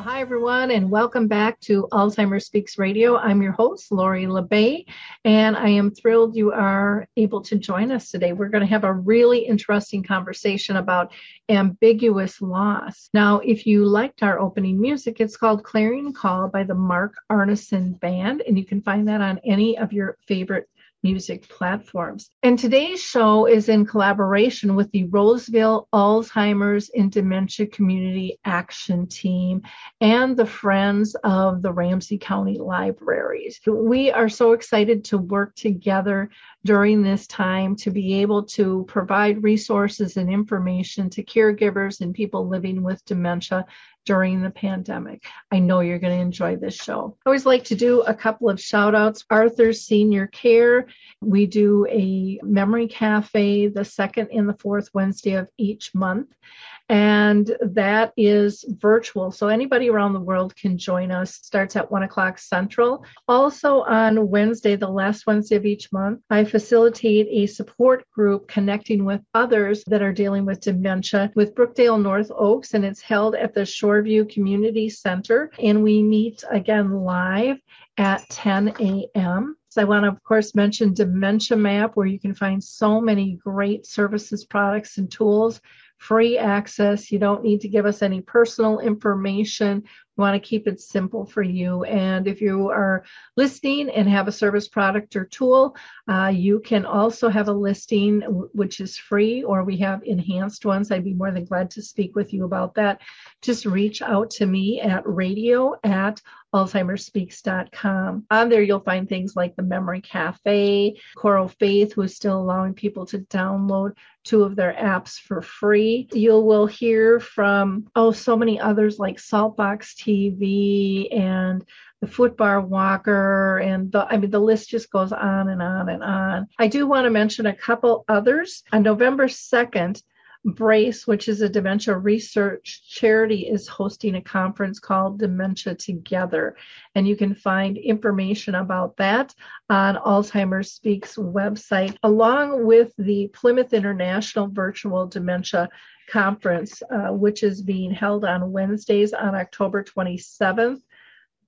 Well, hi, everyone, and welcome back to Alzheimer's Speaks Radio. I'm your host, Lori La Bey, and I am thrilled you are able to join us today. We're going to have a really interesting conversation about ambiguous loss. Now, if you liked our opening music, it's called Clarion Call by the Mark Arneson Band, and you can find that on any of your favorite music platforms. And today's show is in collaboration with the Roseville Alzheimer's and Dementia Community Action Team and the Friends of the Ramsey County Libraries. We are so excited to work together during this time to be able to provide resources and information to caregivers and people living with dementia during the pandemic. I know you're going to enjoy this show. I always like to do a couple of shout outs. Arthur's Senior Care. We do a memory cafe the second and the fourth Wednesday of each month. And that is virtual. So anybody around the world can join us. Starts at one o'clock central. Also on Wednesday, the last Wednesday of each month, I facilitate a support group connecting with others that are dealing with dementia with Brookdale North Oaks. And it's held at the Shoreview Community Center. And we meet again live at 10 a.m. So I want to, of course, mention Dementia Map, where you can find so many great services, products, and tools free access. You don't need to give us any personal information. We want to keep it simple for you. And if you are listing and have a service product or tool, uh, you can also have a listing which is free, or we have enhanced ones. I'd be more than glad to speak with you about that. Just reach out to me at radio at alzheimersspeaks.com. On there, you'll find things like the Memory Cafe, Coral Faith, who is still allowing people to download two of their apps for free. You will hear from, oh, so many others like Saltbox TV and the footbar walker and the, I mean, the list just goes on and on and on. I do want to mention a couple others. On November 2nd, Brace, which is a dementia research charity, is hosting a conference called Dementia Together. And you can find information about that on Alzheimer's Speaks website, along with the Plymouth International Virtual Dementia Conference, uh, which is being held on Wednesdays on October 27th,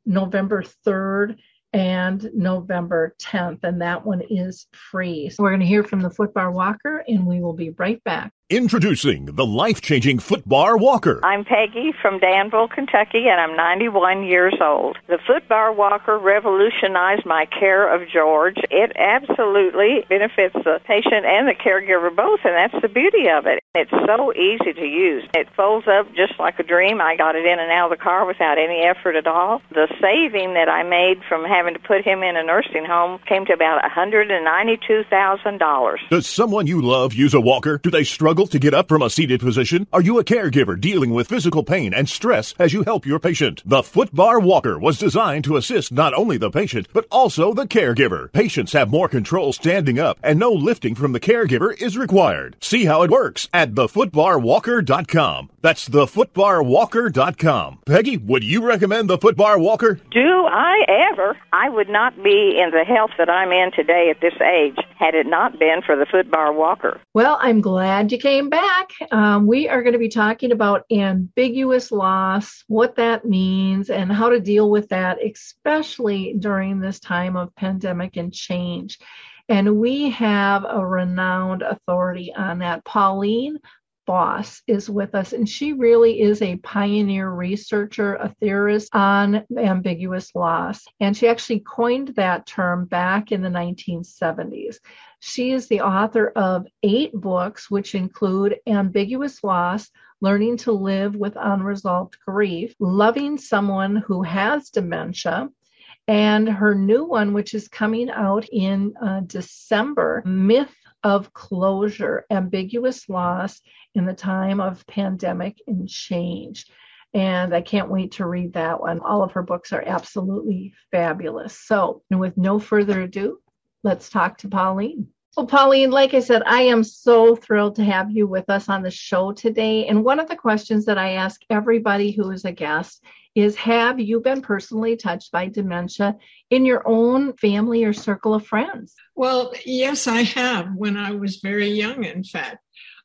November 3rd, and November 10th. And that one is free. So we're going to hear from the footbar walker, and we will be right back. Introducing the life changing Footbar Walker. I'm Peggy from Danville, Kentucky, and I'm 91 years old. The Footbar Walker revolutionized my care of George. It absolutely benefits the patient and the caregiver both, and that's the beauty of it. It's so easy to use. It folds up just like a dream. I got it in and out of the car without any effort at all. The saving that I made from having to put him in a nursing home came to about $192,000. Does someone you love use a walker? Do they struggle to get up from a seated position? Are you a caregiver dealing with physical pain and stress as you help your patient? The Footbar Walker was designed to assist not only the patient, but also the caregiver. Patients have more control standing up, and no lifting from the caregiver is required. See how it works at thefootbarwalker.com. That's thefootbarwalker.com. Peggy, would you recommend the Footbar Walker? Do I ever? I would not be in the health that I'm in today at this age had it not been for the Footbar Walker. Well, I'm glad you came back. Um, we are going to be talking about ambiguous loss, what that means, and how to deal with that, especially during this time of pandemic and change. And we have a renowned authority on that. Pauline Boss is with us, and she really is a pioneer researcher, a theorist on ambiguous loss. And she actually coined that term back in the 1970s. She is the author of eight books, which include Ambiguous Loss, Learning to Live with Unresolved Grief, Loving Someone Who Has Dementia, and her new one, which is coming out in uh, December, Myth of closure, ambiguous loss in the time of pandemic and change. And I can't wait to read that one. All of her books are absolutely fabulous. So, and with no further ado, let's talk to Pauline. Well, Pauline, like I said, I am so thrilled to have you with us on the show today. And one of the questions that I ask everybody who is a guest is Have you been personally touched by dementia in your own family or circle of friends? Well, yes, I have when I was very young, in fact.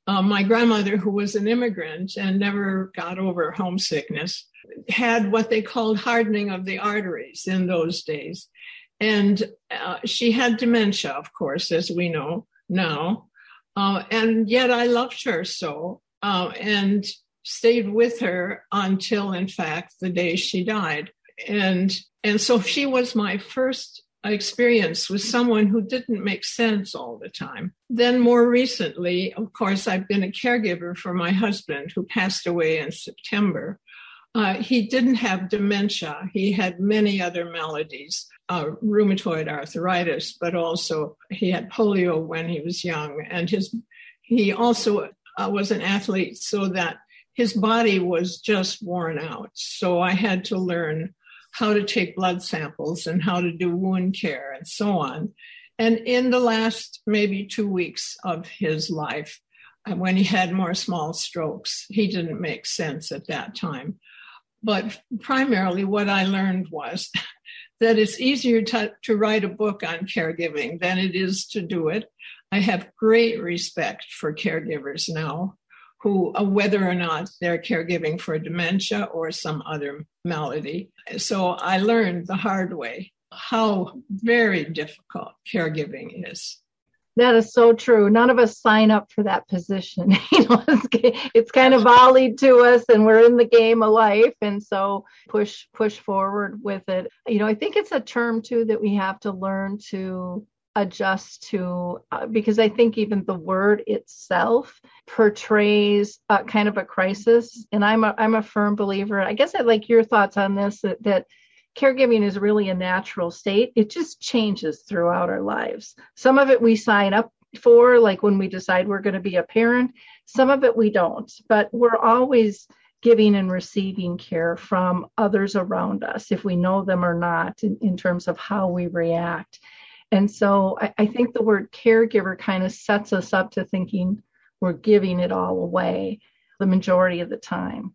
Uh, my grandmother, who was an immigrant and never got over homesickness, had what they called hardening of the arteries in those days. And uh, she had dementia, of course, as we know now. Uh, and yet I loved her so uh, and stayed with her until, in fact, the day she died. And, and so she was my first experience with someone who didn't make sense all the time. Then, more recently, of course, I've been a caregiver for my husband who passed away in September. Uh, he didn't have dementia, he had many other maladies uh, rheumatoid arthritis, but also he had polio when he was young, and his he also uh, was an athlete, so that his body was just worn out. So I had to learn how to take blood samples and how to do wound care and so on. And in the last maybe two weeks of his life, uh, when he had more small strokes, he didn't make sense at that time. But primarily, what I learned was that it's easier to, to write a book on caregiving than it is to do it. I have great respect for caregivers now who, uh, whether or not they're caregiving for dementia or some other malady. So I learned the hard way how very difficult caregiving is. That is so true. None of us sign up for that position. you know, it's, it's kind of volleyed to us, and we're in the game of life, and so push push forward with it. You know, I think it's a term too that we have to learn to adjust to uh, because I think even the word itself portrays uh, kind of a crisis. And I'm a I'm a firm believer. I guess I'd like your thoughts on this that, that caregiving is really a natural state. It just changes throughout our lives. Some of it we sign up for, like when we decide we're going to be a parent, some of it we don't, but we're always giving and receiving care from others around us, if we know them or not, in, in terms of how we react. And so I, I think the word caregiver kind of sets us up to thinking we're giving it all away the majority of the time.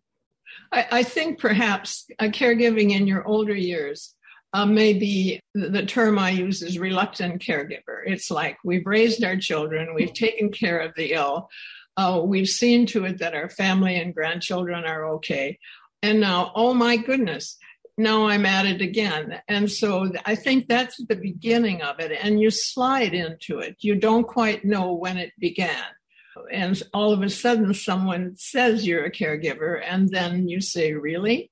I, I think perhaps uh, caregiving in your older years uh, maybe the term I use is reluctant caregiver. It's like we've raised our children, we've taken care of the ill, uh, we've seen to it that our family and grandchildren are okay. And now, oh my goodness, now I'm at it again. And so I think that's the beginning of it. And you slide into it. You don't quite know when it began and all of a sudden someone says you're a caregiver and then you say really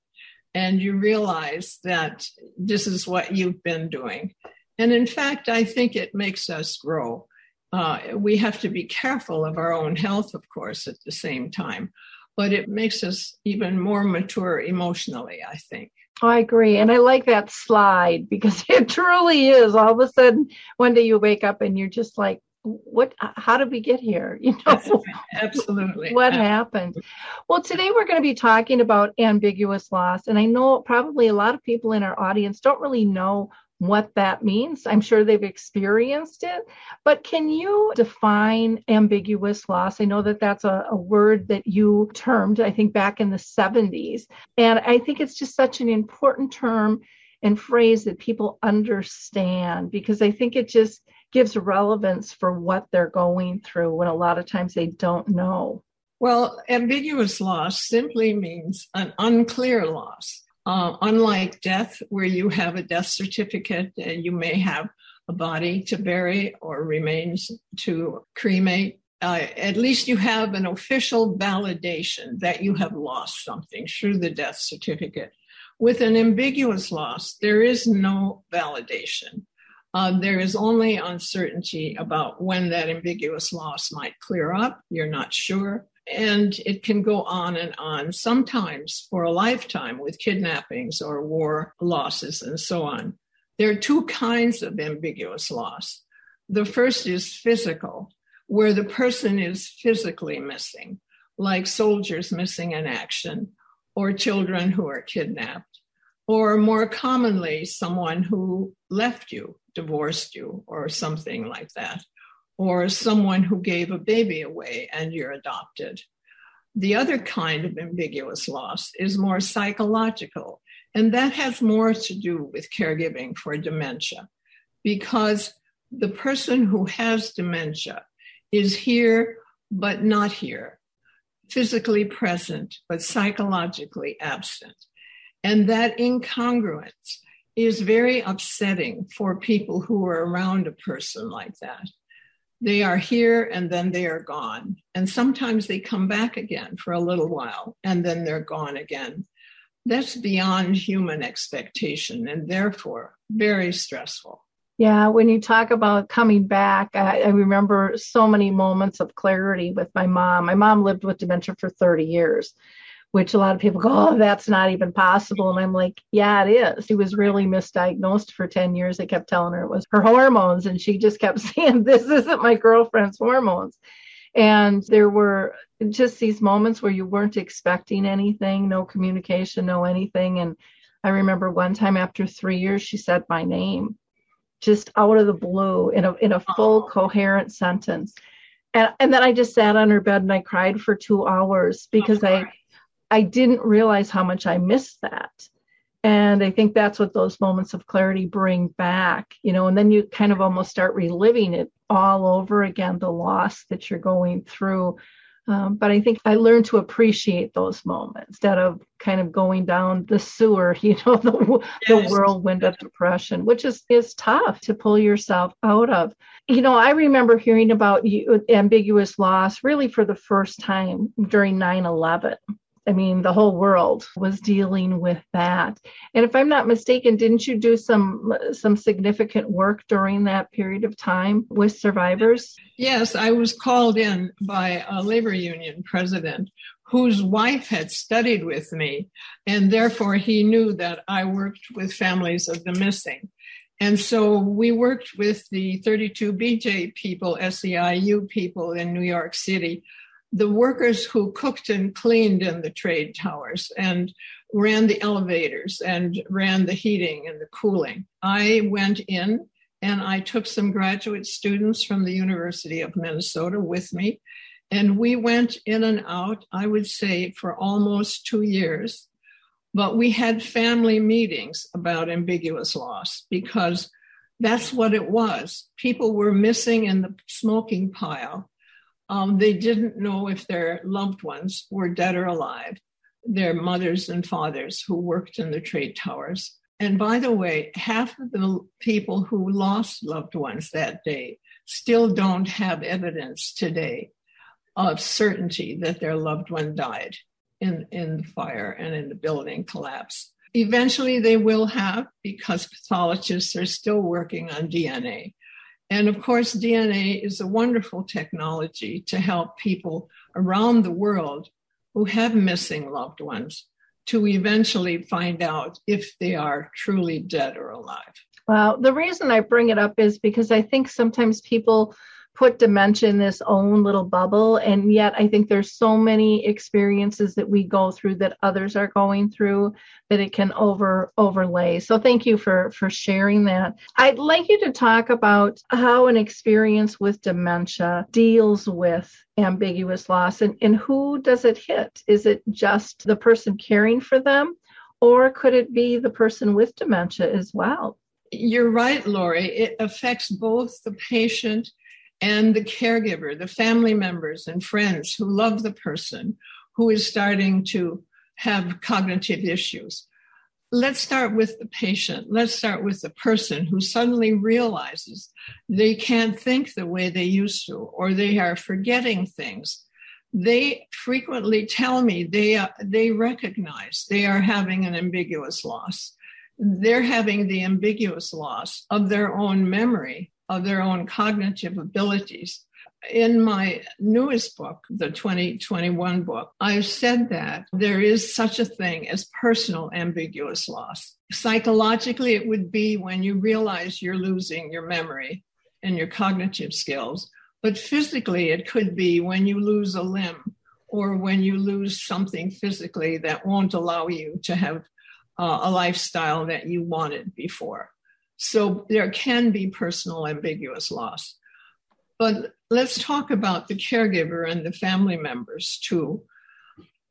and you realize that this is what you've been doing and in fact i think it makes us grow uh, we have to be careful of our own health of course at the same time but it makes us even more mature emotionally i think I agree. And I like that slide because it truly is. All of a sudden, one day you wake up and you're just like, what how did we get here? You know absolutely. what happened? Well today we're going to be talking about ambiguous loss and i know probably a lot of people in our audience don't really know what that means. I'm sure they've experienced it but can you define ambiguous loss? I know that that's a, a word that you termed i think back in the 70s and i think it's just such an important term and phrase that people understand because i think it just gives relevance for what they're going through when a lot of times they don't know. Well, ambiguous loss simply means an unclear loss. Uh, unlike death, where you have a death certificate and you may have a body to bury or remains to cremate, uh, at least you have an official validation that you have lost something through the death certificate. With an ambiguous loss, there is no validation. Uh, there is only uncertainty about when that ambiguous loss might clear up. You're not sure. And it can go on and on, sometimes for a lifetime with kidnappings or war losses and so on. There are two kinds of ambiguous loss. The first is physical, where the person is physically missing, like soldiers missing in action, or children who are kidnapped, or more commonly, someone who left you, divorced you, or something like that, or someone who gave a baby away and you're adopted. The other kind of ambiguous loss is more psychological, and that has more to do with caregiving for dementia because the person who has dementia is here but not here, physically present but psychologically absent. And that incongruence is very upsetting for people who are around a person like that. They are here and then they are gone. And sometimes they come back again for a little while and then they're gone again. That's beyond human expectation and therefore very stressful. Yeah, when you talk about coming back, I, I, remember so many moments of clarity with my mom. My mom lived with dementia for 30 years, which a lot of people go, oh, that's not even possible. And I'm like, yeah, it is. She was really misdiagnosed for 10 years. They kept telling her it was her hormones, and she just kept saying, this isn't my girlfriend's hormones. And there were just these moments where you weren't expecting anything, no communication, no anything. And I remember one time after three years, she said my name just out of the blue in a in a full coherent sentence. And and then I just sat on her bed and I cried for 2 hours because I I didn't realize how much I missed that. And I think that's what those moments of clarity bring back, you know, and then you kind of almost start reliving it all over again, the loss that you're going through um, but I think I learned to appreciate those moments instead of kind of going down the sewer, you know, the, yes. the whirlwind of depression, which is, is tough to pull yourself out of. You know, I remember hearing about you, ambiguous loss really for the first time during 9 11. I mean, the whole world was dealing with that. And if I'm not mistaken, didn't you do some some significant work during that period of time with survivors? Yes, I was called in by a labor union president whose wife had studied with me, and therefore he knew that I worked with families of the missing. And so we worked with the 32BJ people, SEIU people in New York City the workers who cooked and cleaned in the trade towers and ran the elevators and ran the heating and the cooling. I went in and I took some graduate students from the University of Minnesota with me. And we went in and out, I would say, for almost two years. But we had family meetings about ambiguous loss because that's what it was. People were missing in the smoking pile um, they didn't know if their loved ones were dead or alive, their mothers and fathers who worked in the trade towers. And by the way, half of the people who lost loved ones that day still don't have evidence today of certainty that their loved one died in, in the fire and in the building collapse. Eventually, they will have because pathologists are still working on DNA. And of course, DNA is a wonderful technology to help people around the world who have missing loved ones to eventually find out if they are truly dead or alive. Well, the reason I bring it up is because I think sometimes people put dementia in this own little bubble and yet i think there's so many experiences that we go through that others are going through that it can over overlay. So thank you for for sharing that. I'd like you to talk about how an experience with dementia deals with ambiguous loss and, and who does it hit? Is it just the person caring for them or could it be the person with dementia as well? You're right, Lori. It affects both the patient and the caregiver, the family members and friends who love the person who is starting to have cognitive issues. Let's start with the patient. Let's start with the person who suddenly realizes they can't think the way they used to, or they are forgetting things. They frequently tell me they, uh, they recognize they are having an ambiguous loss. They're having the ambiguous loss of their own memory of their own cognitive abilities. In my newest book, the 2021 book, I've said that there is such a thing as personal ambiguous loss. Psychologically, it would be when you realize you're losing your memory and your cognitive skills, But physically, it could be when you lose a limb or when you lose something physically that won't allow you to have uh, a lifestyle that you wanted before. So there can be personal ambiguous loss. But let's talk about the caregiver and the family members too.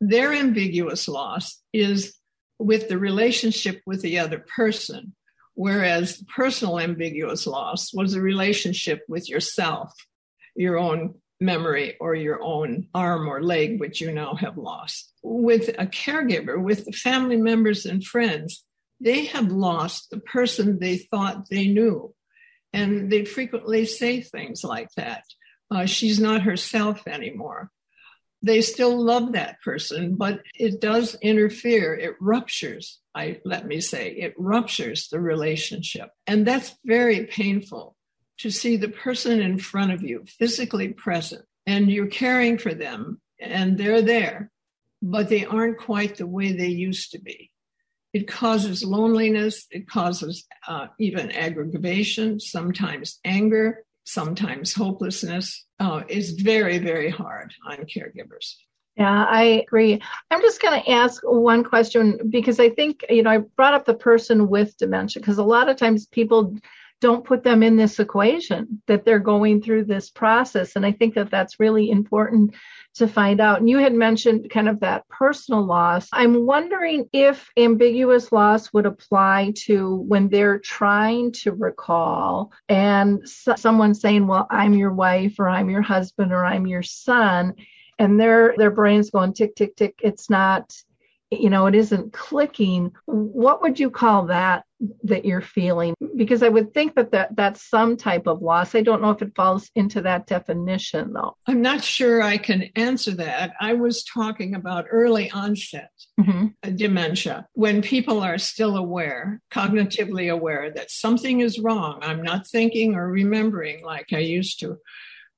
Their ambiguous loss is with the relationship with the other person, whereas personal ambiguous loss was a relationship with yourself, your own memory or your own arm or leg, which you now have lost. With a caregiver, with the family members and friends, they have lost the person they thought they knew. And they frequently say things like that. Uh, she's not herself anymore. They still love that person, but it does interfere. It ruptures, I let me say, it ruptures the relationship. And that's very painful to see the person in front of you physically present and you're caring for them and they're there, but they aren't quite the way they used to be. It causes loneliness. It causes uh, even aggravation, sometimes anger, sometimes hopelessness. Uh, it's very, very hard on caregivers. Yeah, I agree. I'm just going to ask one question because I think, you know, I brought up the person with dementia because a lot of times people don't put them in this equation that they're going through this process. And I think that that's really important to find out. And you had mentioned kind of that personal loss. I'm wondering if ambiguous loss would apply to when they're trying to recall and so- someone saying, well, I'm your wife or I'm your husband or I'm your son. And their their brain's going tick tick tick. It's not you know it isn't clicking what would you call that that you're feeling because i would think that, that that's some type of loss. I don't know if it falls into that definition though. I'm not sure i can answer that. I was talking about early onset mm-hmm. dementia when people are still aware cognitively aware that something is wrong. I'm not thinking or remembering like i used to.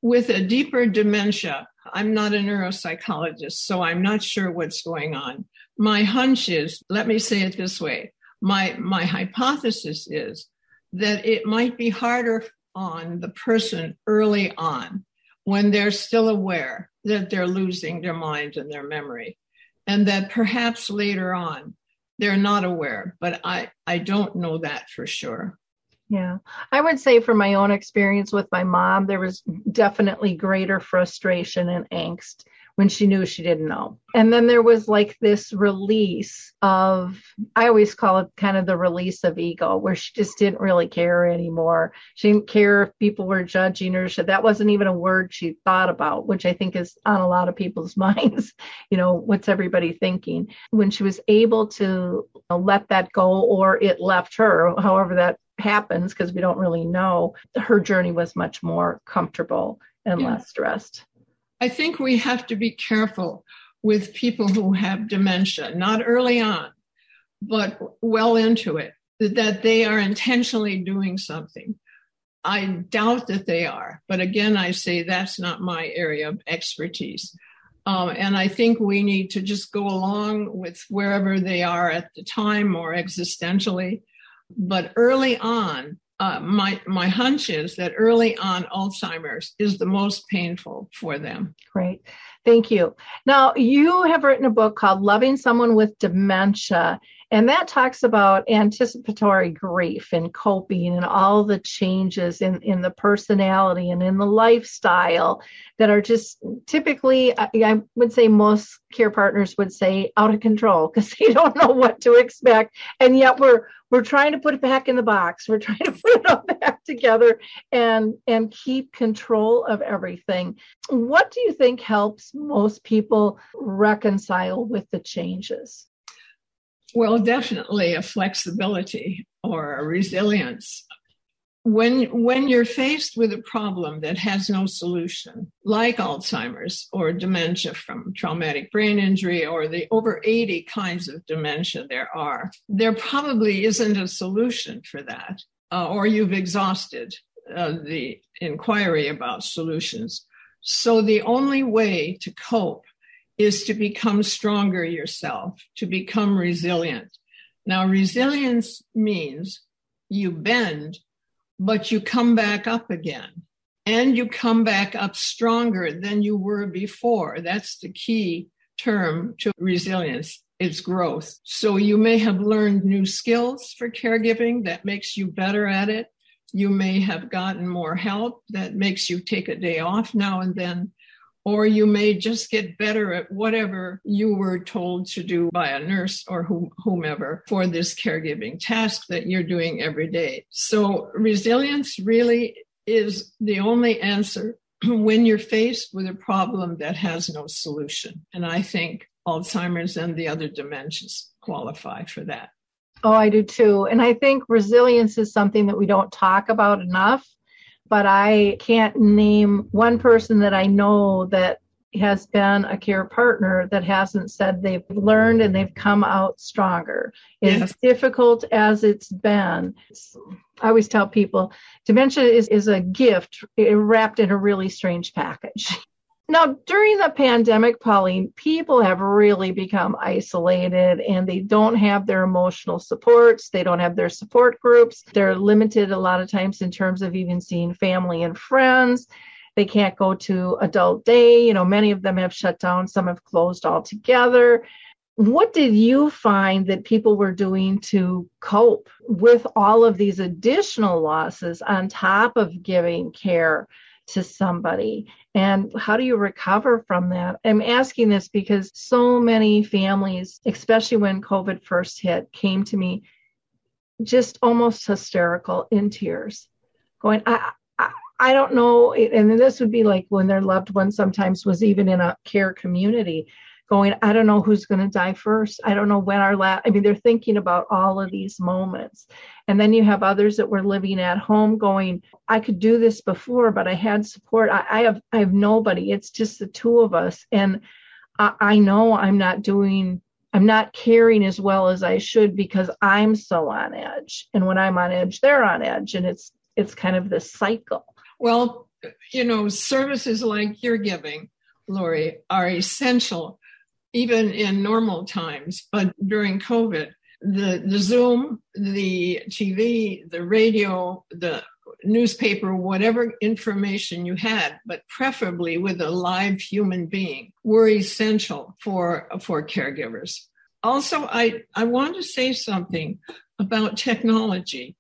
With a deeper dementia i'm not a neuropsychologist so i'm not sure what's going on. My hunch is, let me say it this way. My, my hypothesis is that it might be harder on the person early on when they're still aware that they're losing their mind and their memory and that perhaps later on they're not aware but i i don't know that for sure yeah. I would say from my own experience with my mom, there was definitely greater frustration and angst when she knew she didn't know. And then there was like this release of, I always call it kind of the release of ego, where she just didn't really care anymore. She didn't care if people were judging her. So that wasn't even a word she thought about, which I think is on a lot of people's minds. you know, what's everybody thinking? When she was able to let that go or it left her, however that happens, because we don't really know, her journey was much more comfortable and yeah. less stressed. I think we have to be careful with people who have dementia, not early on, but well into it, that they are intentionally doing something. I doubt that they are, but again, I say that's not my area of expertise. Um, and I think we need to just go along with wherever they are at the time or existentially. But early on, uh, my my hunch is that early on Alzheimer's is the most painful for them. Great, thank you. Now you have written a book called "Loving Someone with Dementia," and that talks about anticipatory grief and coping and all the changes in in the personality and in the lifestyle that are just typically, I would say, most care partners would say out of control because they don't know what to expect, and yet we're we're trying to put it back in the box. We're trying to put it all back together and and keep control of everything. What do you think helps most people reconcile with the changes well definitely a flexibility or a resilience. When when you're faced with a problem that has no solution like alzheimer's or dementia from traumatic brain injury or the over 80 kinds of dementia there are there probably isn't a solution for that. Uh, or you've exhausted uh, the inquiry about solutions. So the only way to cope is to become stronger yourself to become resilient now resilience means you bend but you come back up again. and you come back up stronger than you were before. That's the key term to resilience is growth. So you may have learned new skills for caregiving that makes you better at it. You may have gotten more help that makes you take a day off now and then. Or you may just get better at whatever you were told to do by a nurse or whomever for this caregiving task that you're doing every day. So resilience really is the only answer when you're faced with a problem that has no solution. And I think Alzheimer's and the other dementias qualify for that. Oh, I do too. And I think resilience is something that we don't talk about enough. But I can't name one person that I know that has been a care partner that hasn't said they've learned and they've come out stronger. Yes. As difficult as it's been, I always tell people dementia is, is a gift wrapped in a really strange package. Now, during the pandemic, Pauline, people have really become isolated and they don't have their emotional supports. They don't have their support groups. They're limited a lot of times in terms of even seeing family and friends. They can't go to adult day. You know, many of them have shut down, some have closed altogether. What did you find that people were doing to cope with all of these additional losses on top of giving care to somebody? And how do you recover from that? I'm asking this because so many families, especially when COVID first hit, came to me just almost hysterical in tears, going, I, I don't know. And this would be like when their loved one sometimes was even in a care community going, I don't know who's going to die first. I don't know when our last, I mean, they're thinking about all of these moments. And then you have others that were living at home going, I could do this before, but I had support. I, I have, I have nobody. It's just the two of us. And I, I know I'm not doing I'm not caring as well as I should because I'm so on edge. And when I'm on edge, they're on edge. And it's it's kind of this cycle. Well, you know, services like you're giving, Lori, are essential even in normal times. But during COVID, the, the Zoom, the TV, the radio, the newspaper, whatever information you had, but preferably with a live human being, were essential for, for caregivers. Also, I, I want to say something about technology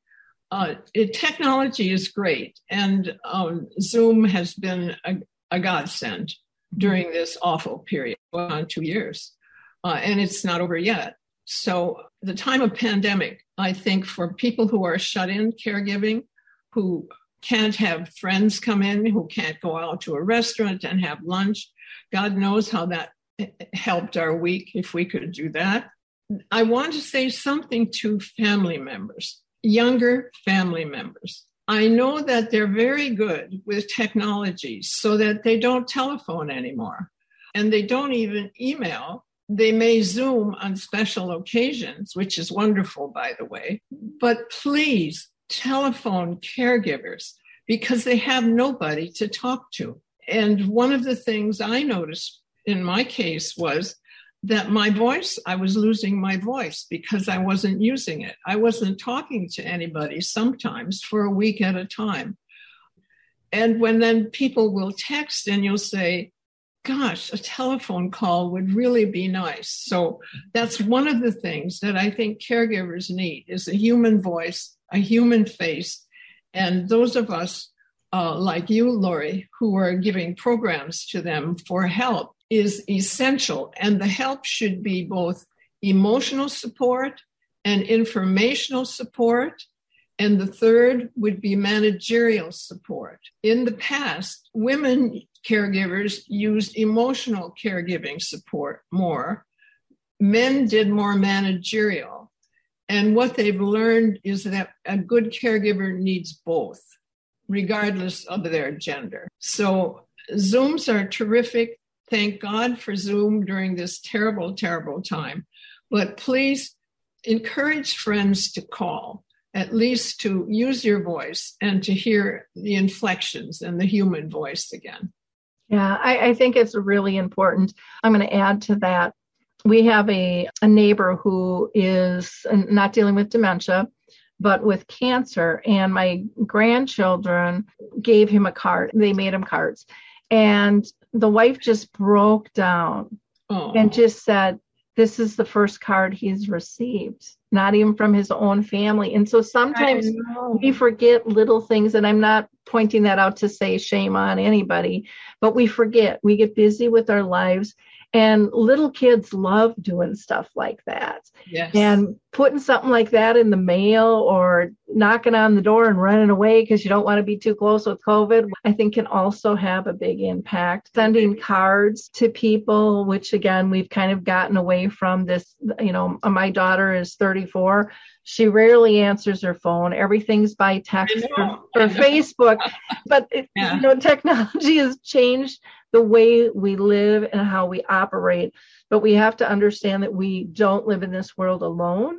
uh, it, technology is great, and um, Zoom has been a, a, godsend during this awful period, on two years, uh, and it's not over yet. So, the time of pandemic, I think, for people who are shut in caregiving, who can't have friends come in, who can't go out to a restaurant and have lunch, God knows how that helped our week if we could do that. I want to say something to family members younger family members. I know that they're very good with technology so that they don't telephone anymore and they don't even email. They may Zoom on special occasions, which is wonderful, by the way. But please telephone caregivers because they have nobody to talk to. And one of the things I noticed in my case was that my voice, I was losing my voice because I wasn't using it. I wasn't talking to anybody sometimes for a week at a time. And when then people will text and you'll say, gosh, a telephone call would really be nice. So that's one of the things that I think caregivers need is a human voice, a human face. And those of us uh, like you, Lori, who are giving programs to them for help is essential. And the help should be both emotional support and informational support. And the third would be managerial support. In the past, women caregivers used emotional caregiving support more. Men did more managerial. And what they've learned is that a good caregiver needs both, regardless of their gender. So Zooms are terrific thank God for Zoom during this terrible, terrible time. But please encourage friends to call, at least to use your voice and to hear the inflections and the human voice again. Yeah, I, I think it's really important. I'm going to add to that. We have a, a neighbor who is not dealing with dementia, but with cancer. And my grandchildren gave him a card. They made him cards. And the wife just broke down Oh. and just said, This is the first card he's received, not even from his own family. And so sometimes we forget little things, and I'm not pointing that out to say shame on anybody, but we forget. We get busy with our lives, and little kids love doing stuff like that. yes. And putting something like that in the mail or knocking on the door and running away because you don't want to be too close with COVID, I think can also have a big impact. Sending cards to people, which again, we've kind of gotten away from this. You know, my daughter is 34. She rarely answers her phone. Everything's by text or, or Facebook. But it, Yeah. you know, technology has changed the way we live and how we operate. But we have to understand that we don't live in this world alone.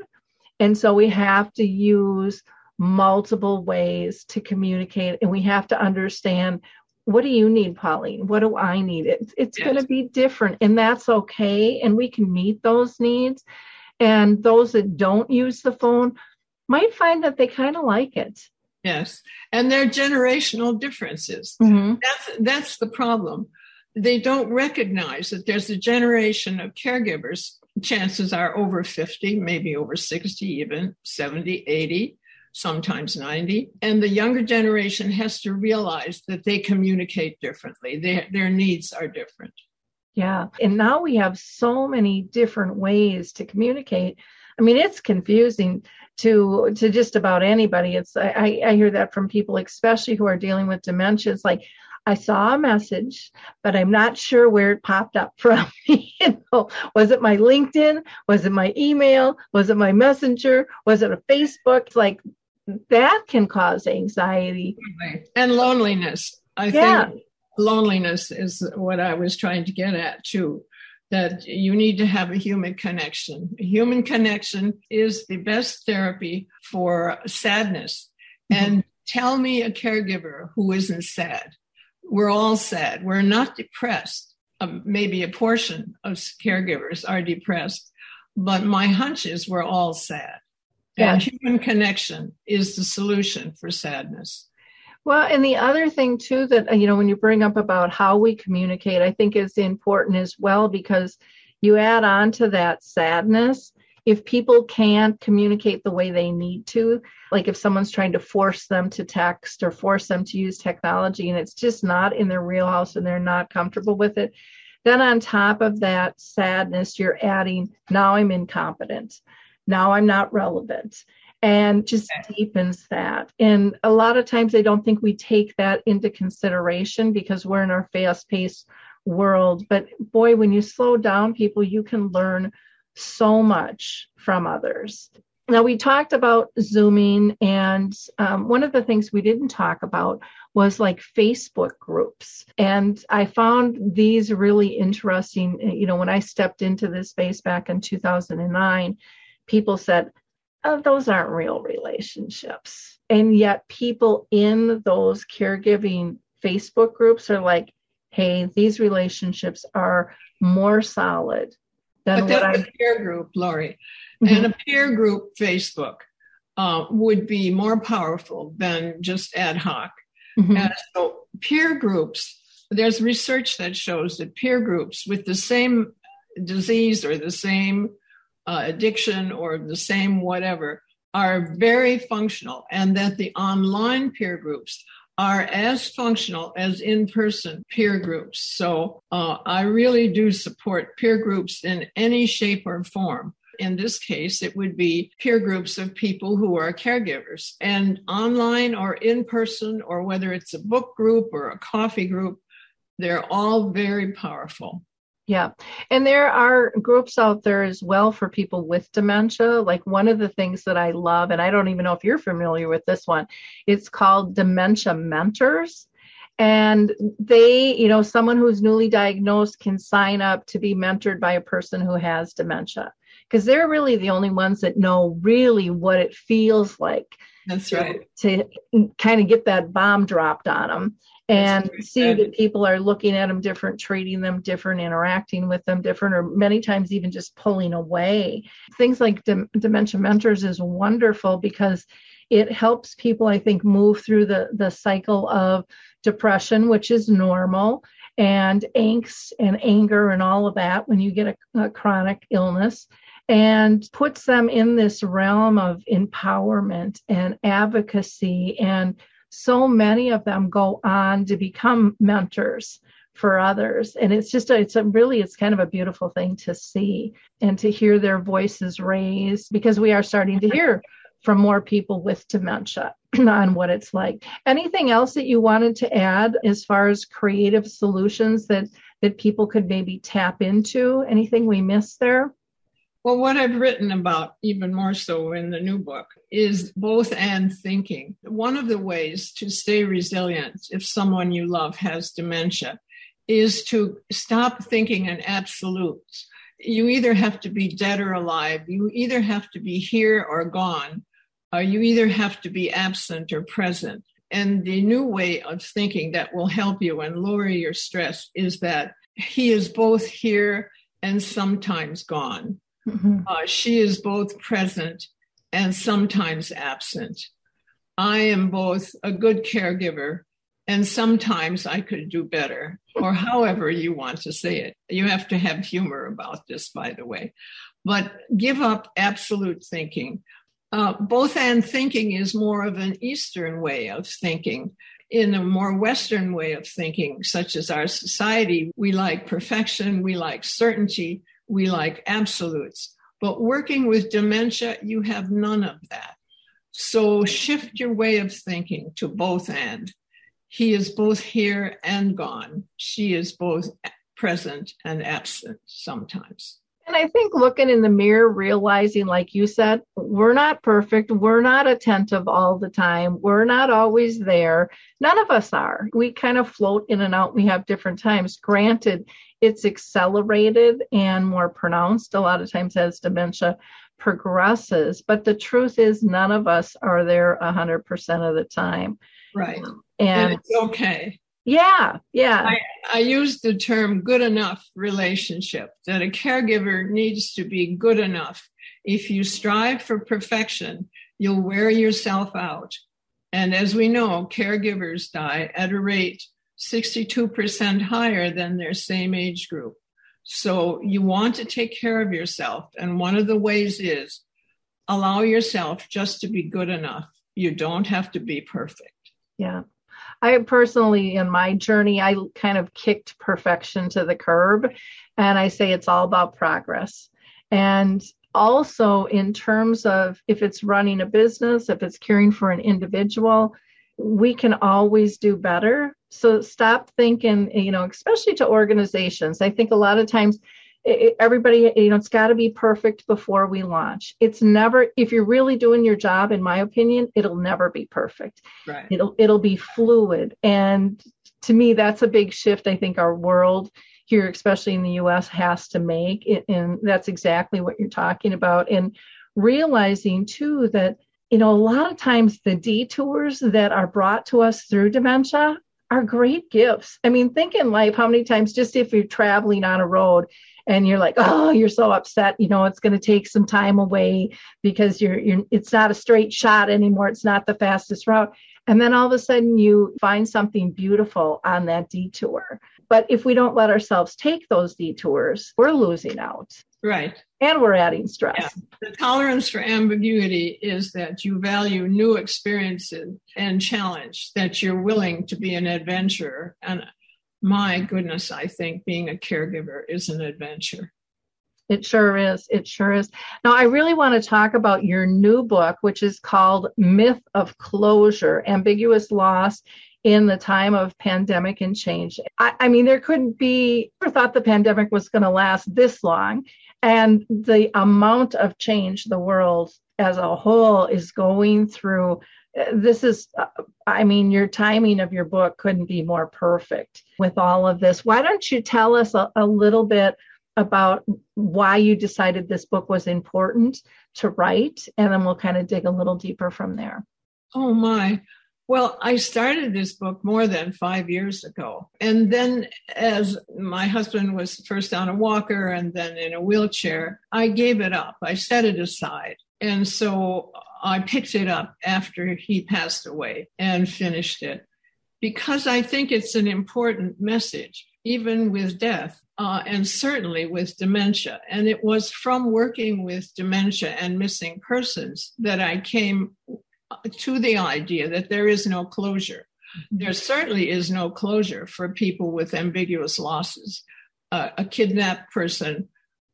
And so we have to use multiple ways to communicate and we have to understand what do you need, Pauline? What do I need? It's, it's Yes. going to be different and that's okay. And we can meet those needs. And those that don't use the phone might find that they kind of like it. Yes. And there are generational differences. Mm-hmm. That's that's the problem. They don't recognize that there's a generation of caregivers. Chances are over 50, maybe over 60, even 70, 80, sometimes 90. And the younger generation has to realize that they communicate differently. Their, their needs are different. Yeah. And now we have so many different ways to communicate. I mean, it's confusing to to just about anybody. It's I, I hear that from people, especially who are dealing with dementia. It's like I saw a message, but I'm not sure where it popped up from. you know, was it my LinkedIn? Was it my email? Was it my messenger? Was it a Facebook? It's like that can cause anxiety. And loneliness. I Yeah. think loneliness is what I was trying to get at too. That you need to have a human connection. A human connection is the best therapy for sadness. Mm-hmm. And tell me a caregiver who isn't sad. We're all sad. We're not depressed. Um, maybe a portion of caregivers are depressed, but my hunch is we're all sad. And human connection is the solution for sadness. Well, and the other thing too that uh, you know when you bring up about how we communicate, I think is important as well because you add on to that sadness. If people can't communicate the way they need to, like if someone's trying to force them to text or force them to use technology and it's just not in their real house and they're not comfortable with it, then on top of that sadness, you're adding now I'm incompetent. Now I'm not relevant and just deepens that. And a lot of times they don't think we take that into consideration because we're in our fast paced world. But boy, when you slow down people, you can learn so much from others. Now, we talked about Zooming, and um, one of the things we didn't talk about was like Facebook groups. And I found these really interesting. You know, when I stepped into this space back in 2009, people said, oh, those aren't real relationships. And yet, people in those caregiving Facebook groups are like, hey, these relationships are more solid than But what a peer group, Lori. Mhm. And a peer group Facebook uh, would be more powerful than just ad hoc. Mhm. And so peer groups, there's research that shows that peer groups with the same disease or the same uh, addiction or the same whatever are very functional and that the online peer groups are as functional as in-person peer groups. So uh, I really do support peer groups in any shape or form. In this case, it would be peer groups of people who are caregivers and online or in person, or whether it's a book group or a coffee group, they're all very powerful. Yeah. And there are groups out there as well for people with dementia. Like one of the things that I love, and I don't even know if you're familiar with this one, it's called Dementia Mentors. And they, you know, someone who's newly diagnosed can sign up to be mentored by a person who has dementia because they're really the only ones that know really what it feels like That's right. To kind of get that bomb dropped on them and see that people are looking at them different, treating them different, interacting with them different, or many times even just pulling away. Things like Dem- Dementia Mentors is wonderful because it helps people, I think, move through the, the cycle of depression, which is normal, and angst and anger and all of that when you get a, a chronic illness and puts them in this realm of empowerment and advocacy and so many of them go on to become mentors for others. And it's just a, it's a really it's kind of a beautiful thing to see and to hear their voices raised because we are starting to hear from more people with dementia on what it's like. Anything else that you wanted to add as far as creative solutions that that people could maybe tap into? Anything we missed there Well, what I've written about, even more so in the new book, is both and thinking. One of the ways to stay resilient if someone you love has dementia is to stop thinking in absolutes. You either have to be dead or alive, you either have to be here or gone, or you either have to be absent or present. And the new way of thinking that will help you and lower your stress is that he is both here and sometimes gone. Mhm. Uh, she is both present and sometimes absent. I am both a good caregiver and sometimes I could do better, or however you want to say it. You have to have humor about this, by the way. But give up absolute thinking. Uh, both and thinking is more of an Eastern way of thinking. In a more Western way of thinking, such as our society, we like perfection, we like certainty, we like absolutes. But working with dementia, you have none of that. So shift your way of thinking to both and. He is both here and gone. She is both present and absent sometimes. And I think looking in the mirror, realizing, like you said, we're not perfect. We're not attentive all the time. We're not always there. None of us are. We kind of float in and out. We have different times. Granted, it's accelerated and more pronounced a lot of times as dementia progresses. But the truth is, none of us are there 100% of the time. Right. And And it's okay. Yeah, yeah. I, I use the term good enough relationship, that a caregiver needs to be good enough. If you strive for perfection, you'll wear yourself out. And as we know, caregivers die at a rate 62% higher than their same age group. So you want to take care of yourself. And one of the ways is allow yourself just to be good enough. You don't have to be perfect. Yeah. I personally, in my journey, I kind of kicked perfection to the curb. And I say it's all about progress. And also, in terms of if it's running a business, if it's caring for an individual, we can always do better. So stop thinking, you know, especially to organizations. I think a lot of times it, everybody, you know, it's got to be perfect before we launch. It's never, if you're really doing your job, in my opinion, it'll never be perfect. Right. it'll it'll be fluid. And to me that's a big shift i think our world here especially in the us has to make. And that's exactly what you're talking about. And realizing too that you know a lot of times the detours that are brought to us through dementia are great gifts. I mean think in life how many times just if you're traveling on a road and you're like oh you're so upset you know it's going to take some time away because you're you're it's not a straight shot anymore it's not the fastest route and then all of a sudden you find something beautiful on that detour. But if we don't let ourselves take those detours, we're losing out Right. and we're adding stress. Yeah. The tolerance for ambiguity is that you value new experiences and challenge, that you're willing to be an adventurer. And my goodness, I think being a caregiver is an adventure. It sure is. It sure is. Now, I really want to talk about your new book, which is called Myth of Closure Ambiguous Loss in the Time of Pandemic and Change. I, I mean, there couldn't be, never thought the pandemic was going to last this long. And the amount of change the world as a whole is going through. This is, I mean, your timing of your book couldn't be more perfect with all of this. Why don't you tell us a, a little bit about why you decided this book was important to write, and then we'll kind of dig a little deeper from there. Oh my. Well, I started this book more than five years ago. And then, as my husband was first on a walker and then in a wheelchair, I gave it up. I set it aside. And so I picked it up after he passed away and finished it because I think it's an important message, even with death. Uh, and certainly with dementia. And it was from working with dementia and missing persons that I came to the idea that there is no closure. There certainly is no closure for people with ambiguous losses, uh, a kidnapped person,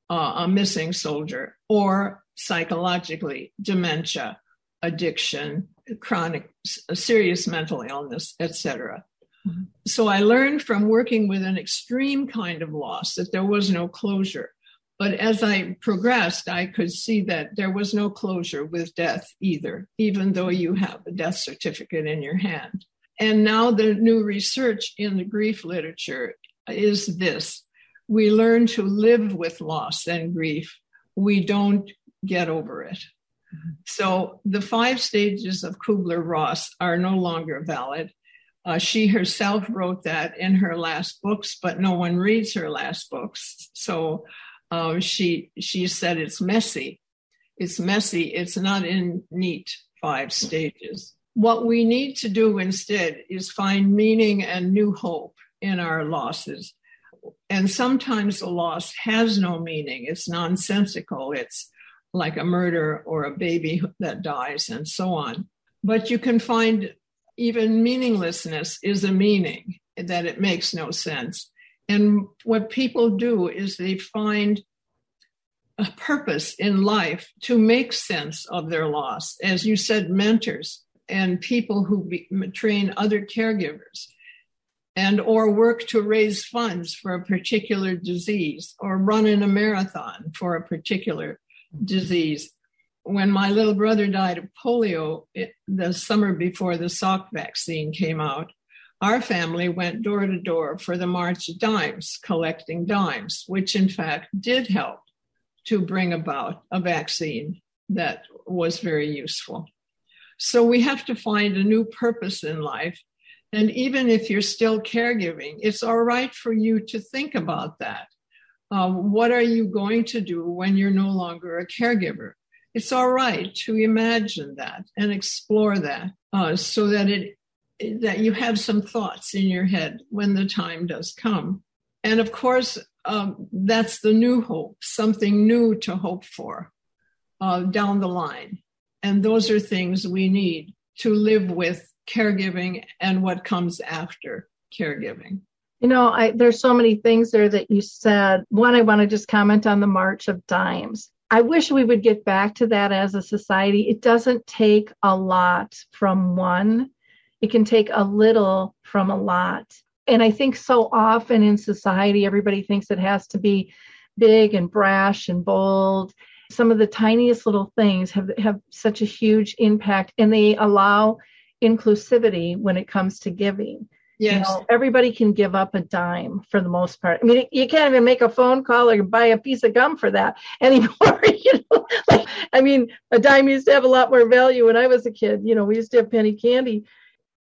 uh, a missing soldier, or psychologically dementia, addiction, chronic, serious mental illness, etc. Mm-hmm. So I learned from working with an extreme kind of loss that there was no closure. But as I progressed, I could see that there was no closure with death either, even though you have a death certificate in your hand. And now the new research in the grief literature is this we learn to live with loss and grief. We don't get over it. So the five stages of Kubler Ross are no longer valid. Uh, she herself wrote that in her last books, but no one reads her last books. So uh, she she said it's messy. It's messy. It's not in neat five stages. What we need to do instead is find meaning and new hope in our losses. And sometimes the loss has no meaning. It's nonsensical. It's like a murder or a baby that dies and so on. But you can find even meaninglessness is a meaning, that it makes no sense. And what people do is they find a purpose in life to make sense of their loss. As you said, mentors and people who be, train other caregivers and or work to raise funds for a particular disease or run in a marathon for a particular disease. When my little brother died of polio it, the summer before the Salk vaccine came out, our family went door to door for the March of Dimes, collecting dimes, which in fact did help to bring about a vaccine that was very useful. So we have to find a new purpose in life. And even if you're still caregiving, it's all right for you to think about that. Um, what are you going to do when you're no longer a caregiver? It's all right to imagine that and explore that uh, so that it that you have some thoughts in your head when the time does come. And of course, um, that's the new hope, something new to hope for uh, down the line. And those are things we need to live with caregiving and what comes after caregiving. You know, I, there's so many things there that you said. One, I want to just comment on the March of Dimes. I wish we would get back to that as a society. It doesn't take a lot from one, it can take a little from a lot. And I think so often in society, everybody thinks it has to be big and brash and bold. Some of the tiniest little things have, have such a huge impact and they allow inclusivity when it comes to giving. Yes. You know, everybody can give up a dime for the most part. I mean, you can't even make a phone call or buy a piece of gum for that anymore. you know, like, I mean, a dime used to have a lot more value when I was a kid. You know, we used to have penny candy.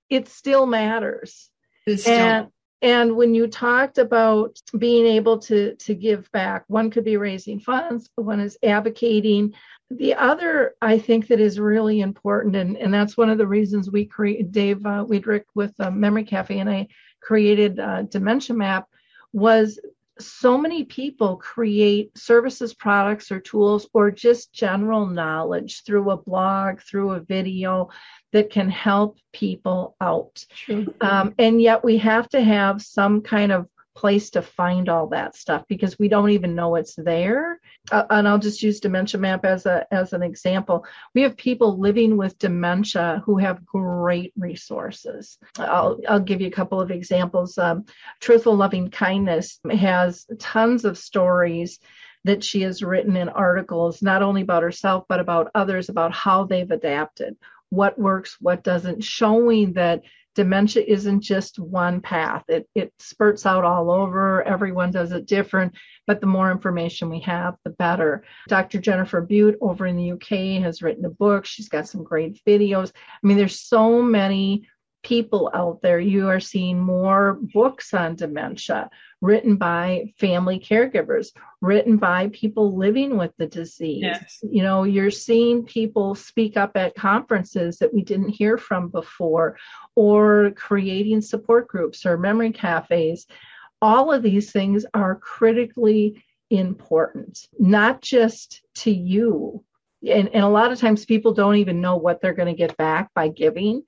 It still matters. It's and and when you talked about being able to to give back, one could be raising funds, one is advocating the other, I think, that is really important, and, and that's one of the reasons we create Dave uh, Wiederkehr with uh, Memory Cafe and I created uh, Dementia Map, was so many people create services, products, or tools, or just general knowledge through a blog, through a video that can help people out. Sure. Um, and yet we have to have some kind of place to find all that stuff because we don't even know it's there. Uh, and I'll just use Dementia Map as a as an example. We have people living with dementia who have great resources. I'll I'll give you a couple of examples. Um, Truthful Loving Kindness has tons of stories that she has written in articles, not only about herself but about others about how they've adapted, what works, what doesn't, showing that dementia isn't just one path. It, it spurts out all over. Everyone does it different, but the more information we have, the better. Dr. Jennifer Bute over in the UK has written a book. She's got some great videos. I mean, there's so many people out there. You are seeing more books on dementia written by family caregivers, written by people living with the disease. Yes. You know, you're seeing people speak up at conferences that we didn't hear from before, or creating support groups or memory cafes. All of these things are critically important, not just to you. And, and a lot of times people don't even know what they're going to get back by giving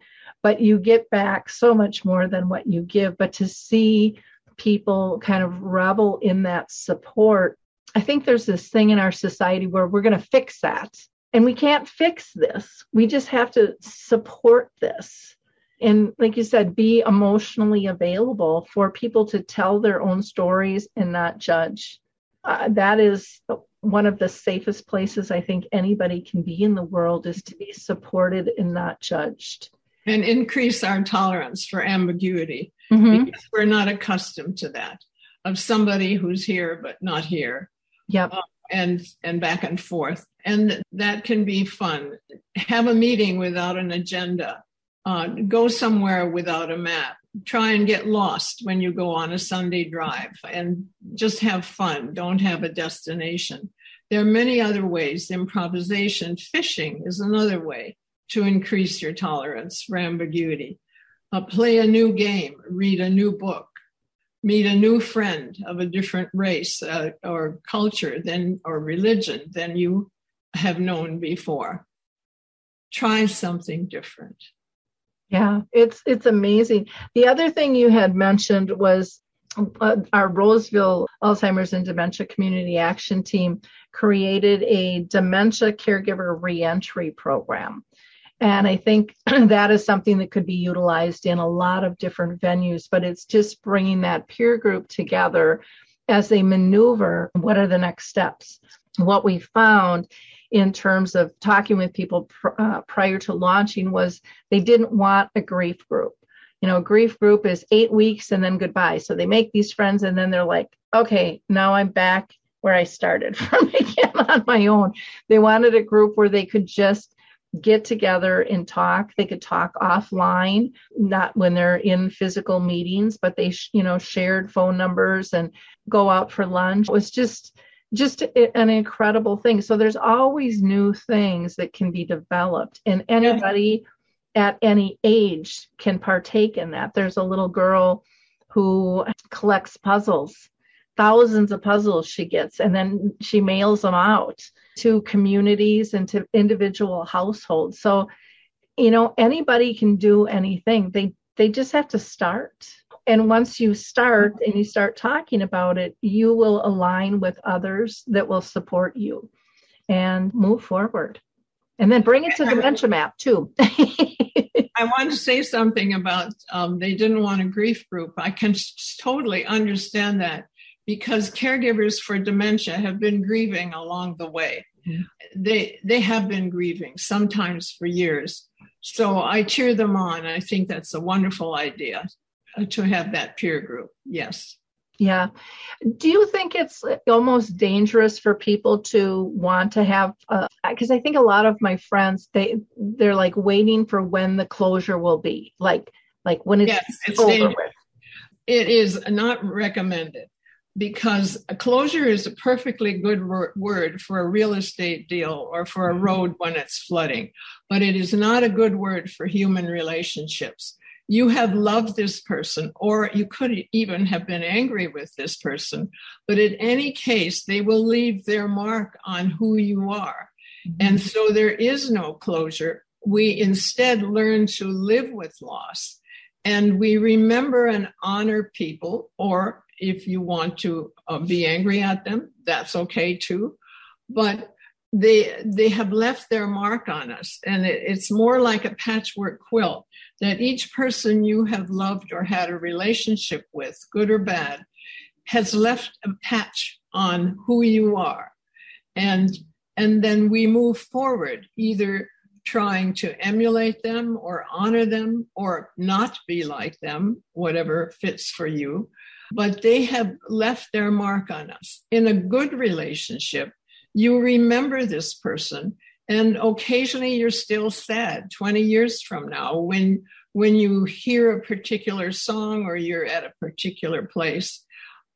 but you get back so much more than what you give. But to see people kind of revel in that support, I think there's this thing in our society where we're going to fix that. And we can't fix this. We just have to support this. And like you said, be emotionally available for people to tell their own stories and not judge. Uh, that is one of the safest places I think anybody can be in the world is to be supported and not judged and increase our tolerance for ambiguity mm-hmm. because we're not accustomed to that of somebody who's here but not here. Yep. Uh, and and back and forth, and that can be fun. Have a meeting without an agenda. Uh, go somewhere without a map. Try and get lost when you go on a Sunday drive, and just have fun. Don't have a destination. There are many other ways. Improvisation, fishing is another way to increase your tolerance for ambiguity. Uh, play a new game, read a new book, meet a new friend of a different race uh, or culture than or religion than you have known before. Try something different. Yeah, it's it's amazing. The other thing you had mentioned was uh, our Roseville Alzheimer's and Dementia Community Action Team created a dementia caregiver reentry program. And I think that is something that could be utilized in a lot of different venues, but it's just bringing that peer group together as they maneuver what are the next steps. What we found in terms of talking with people pr- uh, prior to launching was they didn't want a grief group. You know, a grief group is eight weeks and then goodbye. So they make these friends and then they're like, okay, now I'm back where I started from again on my own. They wanted a group where they could just get together and talk. They could talk offline, not when they're in physical meetings, but they, you know, shared phone numbers and go out for lunch. It was just, just an incredible thing. So there's always new things that can be developed, and anybody at any age can partake in that. There's a little girl who collects puzzles, thousands of puzzles she gets, and then she mails them out to communities and to individual households. So, you know, anybody can do anything. They they just have to start. And once you start and you start talking about it, you will align with others that will support you and move forward. And then bring it to the Dementia Map too. I want to say something about um, they didn't want a grief group. I can totally understand that because caregivers for dementia have been grieving along the way. Mm-hmm. They they have been grieving sometimes for years. So I cheer them on. I think that's a wonderful idea uh, to have that peer group. Yes. Yeah. Do you think it's almost dangerous for people to want to have because I think a lot of my friends they they're like waiting for when the closure will be. Like like when it's, yes, it's over dangerous. with. It is not recommended because a closure is a perfectly good word for a real estate deal or for a mm-hmm. road when it's flooding, but it is not a good word for human relationships. You have loved this person, or you could even have been angry with this person, but in any case, they will leave their mark on who you are. Mm-hmm. And so there is no closure. We instead learn to live with loss and we remember and honor people or if you want to uh, be angry at them, that's okay too. But they they have left their mark on us, and it, it's more like a patchwork quilt that each person you have loved or had a relationship with, good or bad, has left a patch on who you are, and and then we move forward either trying to emulate them or honor them or not be like them, whatever fits for you. But they have left their mark on us. In a good relationship, you remember this person and occasionally you're still sad 20 years from now when when you hear a particular song or you're at a particular place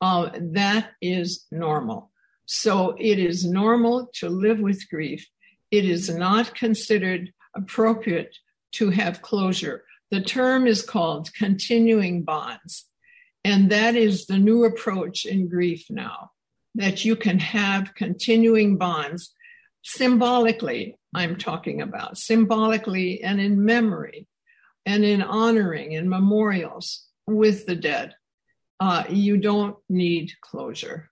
uh, that is normal. So it is normal to live with grief. It is not considered appropriate to have closure. The term is called continuing bonds and that is the new approach in grief now that you can have continuing bonds symbolically, I'm talking about, symbolically and in memory and in honoring and memorials with the dead. Uh, you don't need closure.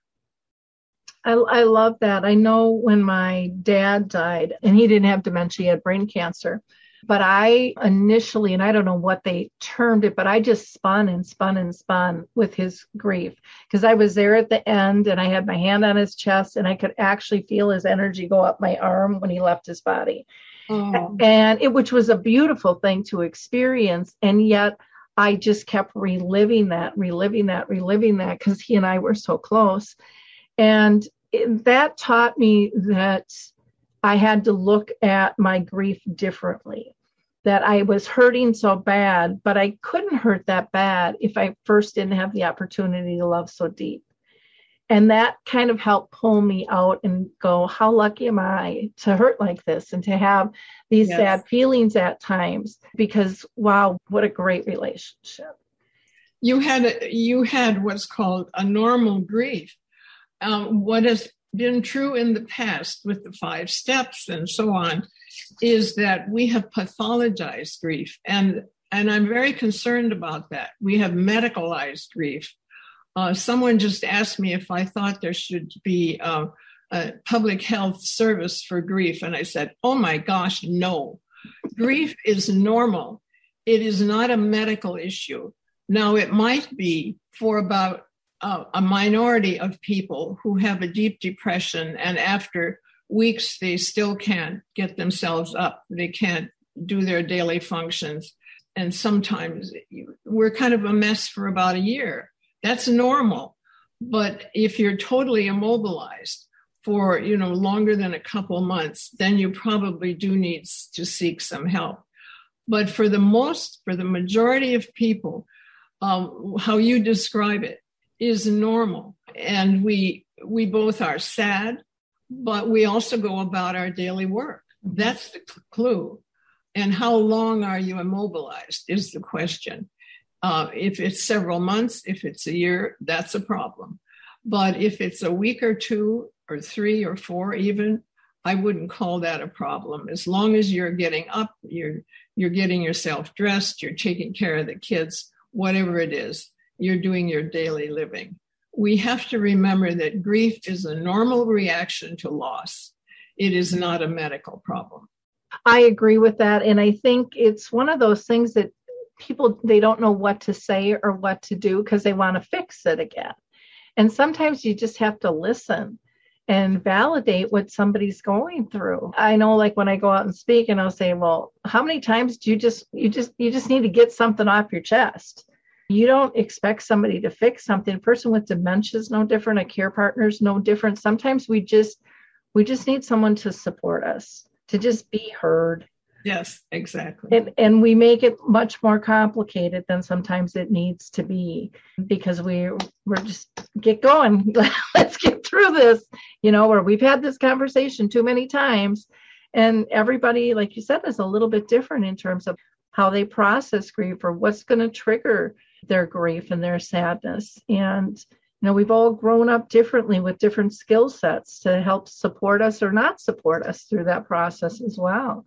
I, I love that. I know when my dad died, and he didn't have dementia, he had brain cancer. But I initially, and I don't know what they termed it, but I just spun and spun and spun with his grief because I was there at the end and I had my hand on his chest and I could actually feel his energy go up my arm when he left his body. Oh. And it, which was a beautiful thing to experience. And yet I just kept reliving that, reliving that, reliving that because he and I were so close. And that taught me that I had to look at my grief differently. That I was hurting so bad, but I couldn't hurt that bad if I first didn't have the opportunity to love so deep. And that kind of helped pull me out and go, how lucky am I to hurt like this and to have these yes. sad feelings at times? Because wow, what a great relationship. You had you had what's called a normal grief. Um, what is been true in the past with the five steps and so on is that we have pathologized grief. And and i'm very concerned about that. We have medicalized grief. Uh, someone just asked me if i thought there should be uh, a public health service for grief. And i said oh my gosh no. Grief is normal. It is not a medical issue. Now it might be for about uh, a minority of people who have a deep depression and after weeks they still can't get themselves up. They can't do their daily functions. And sometimes we're kind of a mess for about a year. That's normal. But if you're totally immobilized for you know longer than a couple months then you probably do need to seek some help. But for the most for the majority of people um, how you describe it is normal. And we we both are sad but we also go about our daily work. That's the clue. And how long are you immobilized is the question. Uh, if it's several months if it's a year that's a problem. But if it's a week or two or three or four even i wouldn't call that a problem. As long as you're getting up you're you're getting yourself dressed you're taking care of the kids whatever it is you're doing your daily living. We have to remember that grief is a normal reaction to loss. It is not a medical problem. I agree with that. And I think it's one of those things that people they don't know what to say or what to do because they want to fix it again. And sometimes you just have to listen and validate what somebody's going through. I know like when I go out and speak and I'll say, "Well, how many times do you just you just you just need to get something off your chest?" You don't expect somebody to fix something. A person with dementia is no different. A care partner is no different. Sometimes we just we just need someone to support us, to just be heard. Yes, exactly. And, and we make it much more complicated than sometimes it needs to be because we we're just get going. Let's get through this, you know, where we've had this conversation too many times. And everybody, like you said, is a little bit different in terms of how they process grief or what's going to trigger their grief and their sadness. And, you know, we've all grown up differently with different skill sets to help support us or not support us through that process as well.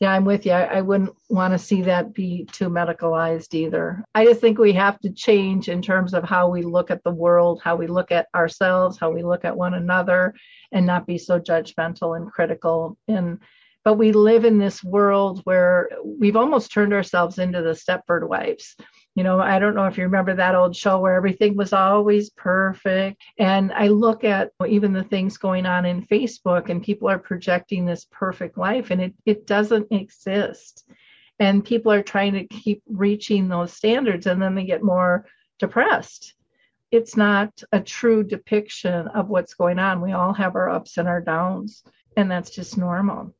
Yeah, I'm with you. I, I wouldn't want to see that be too medicalized either. I just think we have to change in terms of how we look at the world, how we look at ourselves, how we look at one another, and not be so judgmental and critical. And but we live in this world where we've almost turned ourselves into the Stepford wives You know, I don't know if you remember that old show where everything was always perfect. And I look at even the things going on in Facebook and people are projecting this perfect life and it, it doesn't exist. And people are trying to keep reaching those standards and then they get more depressed. It's not a true depiction of what's going on. We all have our ups and our downs, and that's just normal.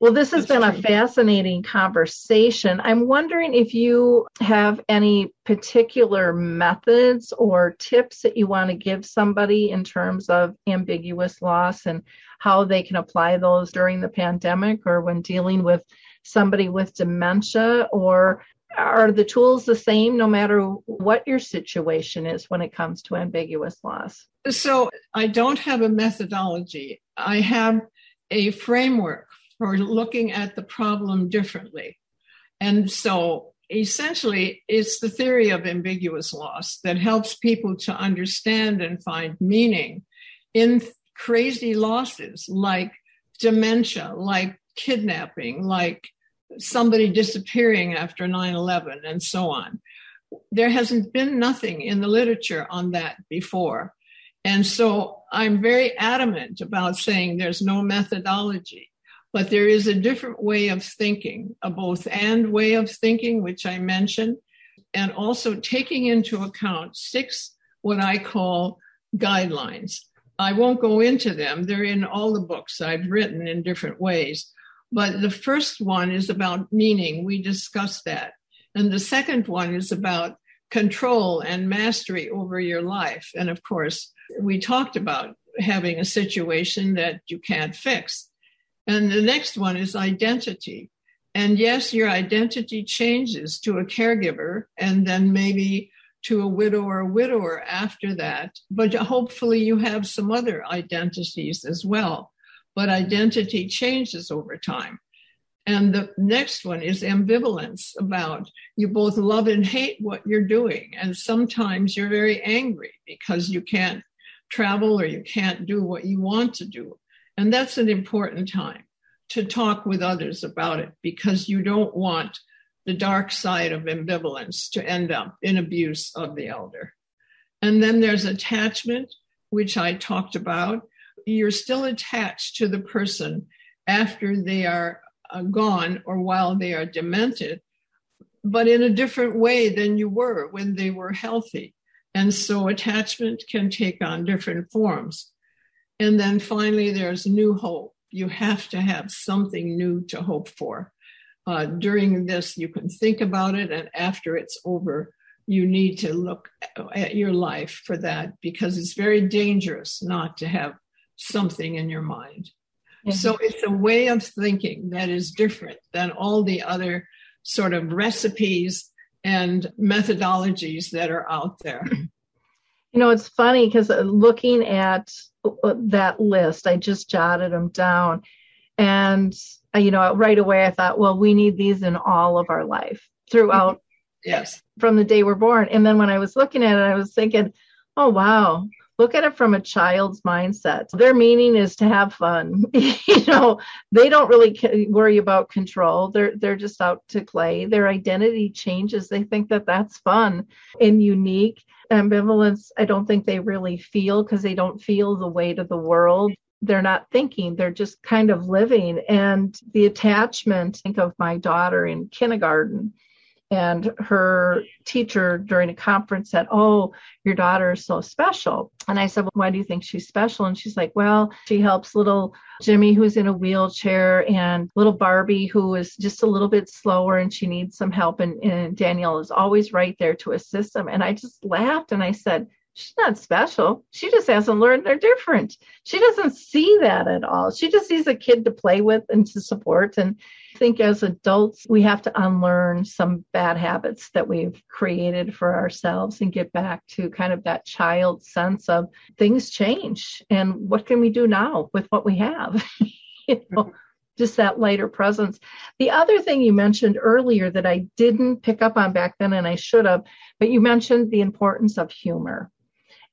Well, this has That's been true. a fascinating conversation. I'm wondering if you have any particular methods or tips that you want to give somebody in terms of ambiguous loss and how they can apply those during the pandemic or when dealing with somebody with dementia or are the tools the same no matter what your situation is when it comes to ambiguous loss? So, I don't have a methodology. I have a framework for looking at the problem differently. And so essentially, it's the theory of ambiguous loss that helps people to understand and find meaning in crazy losses like dementia, like kidnapping, like somebody disappearing after 9 11, and so on. There hasn't been nothing in the literature on that before. And so I'm very adamant about saying there's no methodology. But there is a different way of thinking, a both and way of thinking, which I mentioned, and also taking into account six what I call guidelines. I won't go into them, they're in all the books I've written in different ways. But the first one is about meaning. We discussed that. And the second one is about control and mastery over your life. And of course, we talked about having a situation that you can't fix. And the next one is identity. And yes, your identity changes to a caregiver and then maybe to a widow or a widower after that. But hopefully you have some other identities as well. But identity changes over time. And the next one is ambivalence about you both love and hate what you're doing. And sometimes you're very angry because you can't travel or you can't do what you want to do. And that's an important time to talk with others about it because you don't want the dark side of ambivalence to end up in abuse of the elder. And then there's attachment, which I talked about. You're still attached to the person after they are uh, gone or while they are demented, but in a different way than you were when they were healthy. And so attachment can take on different forms. And then finally, there's new hope. You have to have something new to hope for. Uh, during this, you can think about it, and after it's over, you need to look at your life for that because it's very dangerous not to have something in your mind. Mm-hmm. So it's a way of thinking that is different than all the other sort of recipes and methodologies that are out there. You know, it's funny because uh, looking at that list, I just jotted them down. And, uh, you know, right away I thought, well, we need these in all of our life throughout. Yes. From the day we're born. And then when I was looking at it, I was thinking, oh, wow, look at it from a child's mindset. Their meaning is to have fun. you know, they don't really worry about control. They're they're just out to play. Their identity changes. They think that that's fun and unique. Ambivalence, I don't think they really feel because they don't feel the weight of the world. They're not thinking, they're just kind of living. And the attachment, think of my daughter in kindergarten and her teacher during a conference said, Oh, your daughter is so special. And I said, well, Why do you think she's special? And she's like, Well, she helps little Jimmy, who's in a wheelchair, and little Barbie, who is just a little bit slower and she needs some help. And, and Danielle is always right there to assist them. And I just laughed and I said, She's not special. She just hasn't learned they're different. She doesn't see that at all. She just sees a kid to play with and to support. And I think as adults, we have to unlearn some bad habits that we've created for ourselves and get back to kind of that child sense of things change and what can we do now with what we have? you know, just that lighter presence. The other thing you mentioned earlier that I didn't pick up on back then and I should have, but you mentioned the importance of humor.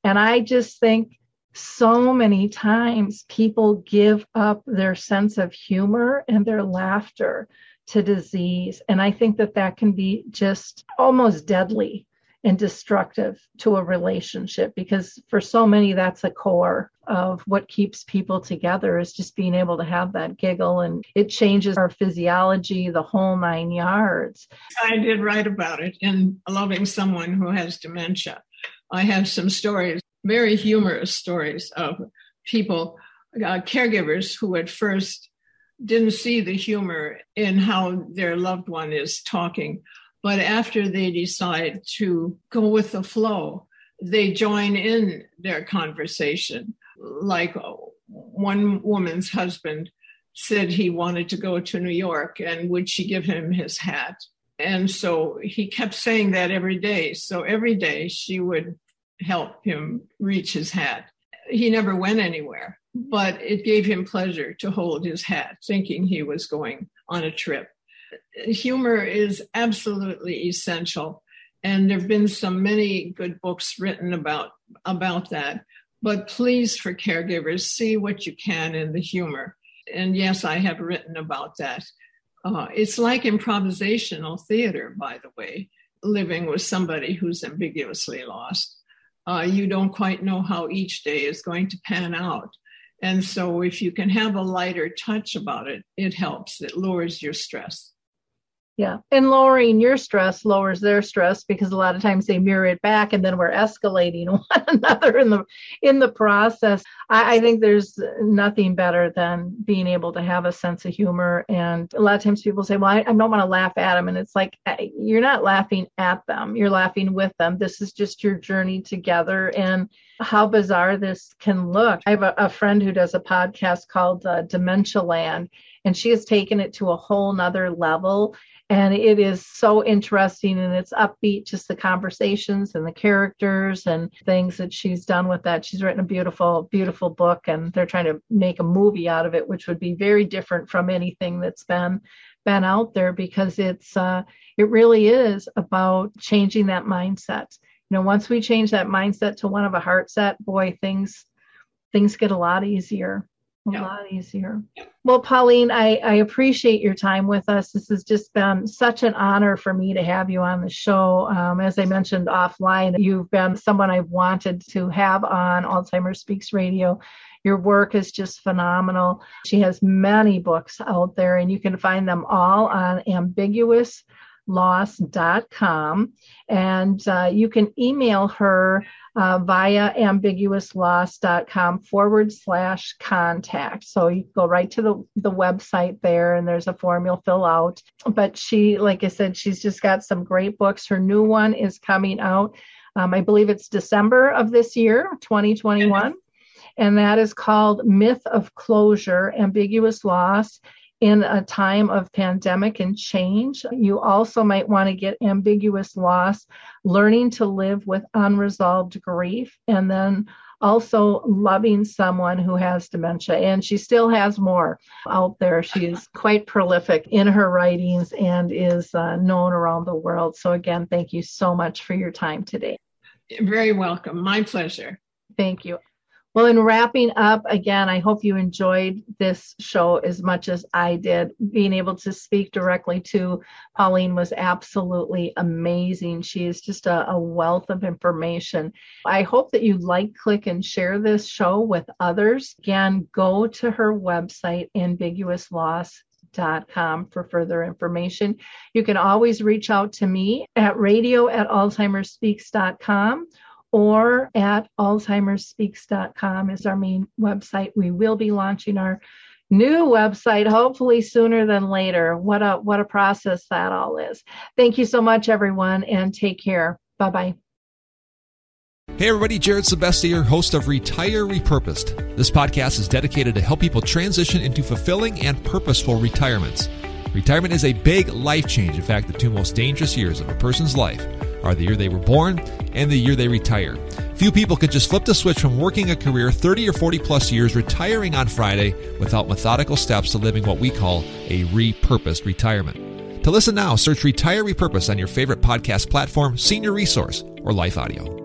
And I just think so many times people give up their sense of humor and their laughter to disease. And I think that that can be just almost deadly and destructive to a relationship because for so many that's a core of what keeps people together is just being able to have that giggle. And it changes our physiology the whole nine yards. I did write about it in loving someone who has dementia i have some stories very humorous stories of people uh, caregivers who at first didn't see the humor in how their loved one is talking but after they decide to go with the flow, they join in their conversation. Like one woman's husband said he wanted to go to New York and would she give him his hat? And so he kept saying that every day. So every day she would help him reach his hat. He never went anywhere, but it gave him pleasure to hold his hat, thinking he was going on a trip humor is absolutely essential and there have been some many good books written about about that but please for caregivers see what you can in the humor and yes i have written about that uh, it's like improvisational theater by the way living with somebody who's ambiguously lost. Uh, you don't quite know how each day is going to pan out. And so if you can have a lighter touch about it it helps. It lowers your stress yeah. And lowering your stress lowers their stress because a lot of times they mirror it back and then we're escalating one another in the in the process. I, I, think there's nothing better than being able to have a sense of humor. And a lot of times people say, Well, I, I don't want to laugh at them. And it's like you're not laughing at them, you're laughing with them. This is just your journey together and how bizarre this can look. I have a, a friend who does a podcast called uh, Dementia Land, and she has taken it to a whole nother level and it is so interesting and it's upbeat just the conversations and the characters and things that she's done with that. She's written a beautiful beautiful book and they're trying to make a movie out of it which would be very different from anything that's been been out there because it's uh, it really is about changing that mindset. You know once we change that mindset to one of a heart set boy things things get a lot easier a yeah. lot easier. Yeah. Well, Pauline, I, I appreciate your time with us. This has just been such an honor for me to have you on the show. Um, as I mentioned offline, you've been someone I've wanted to have on Alzheimer's Speaks Radio. Your work is just phenomenal. She has many books out there, and you can find them all on ambiguous loss.com. And uh, you can email her uh, via ambiguousloss.com forward slash contact. So you go right to the, the website there and there's a form you'll fill out. But she, like I said, she's just got some great books. Her new one is coming out. Um, I believe it's December of this year, 2021. And that is called Myth of Closure Ambiguous Loss in a time of pandemic and change. You also might want to get ambiguous loss, learning to live with unresolved grief, and then also loving someone who has dementia. And she still has more out there. She's quite prolific in her writings and is uh, known around the world. So, again, thank you so much for your time today. Very welcome. My pleasure. Thank you. Well, in wrapping up, again, I hope you enjoyed this show as much as I did. Being able to speak directly to Pauline was absolutely amazing. She is just a, a wealth of information. I hope that you like, click, and share this show with others. Again, go to her website, ambiguousloss.com for further information. You can always reach out to me at radio at alzheimersspeaks.com or at alzheimersspeaks.com is our main website. We will be launching our new website hopefully sooner than later. What a what a process that all is. Thank you so much everyone and take care. Bye-bye. Hey everybody, Jared Sebestier, host of Retire Repurposed. This podcast is dedicated to help people transition into fulfilling and purposeful retirements. Retirement is a big life change. In fact, the two most dangerous years of a person's life are the year they were born and the year they retire. Few people could just flip the switch from working a career 30 or 40 plus years, retiring on Friday without methodical steps to living what we call a repurposed retirement. To listen now, search Retire Repurpose on your favorite podcast platform, Senior Resource, or Life Audio.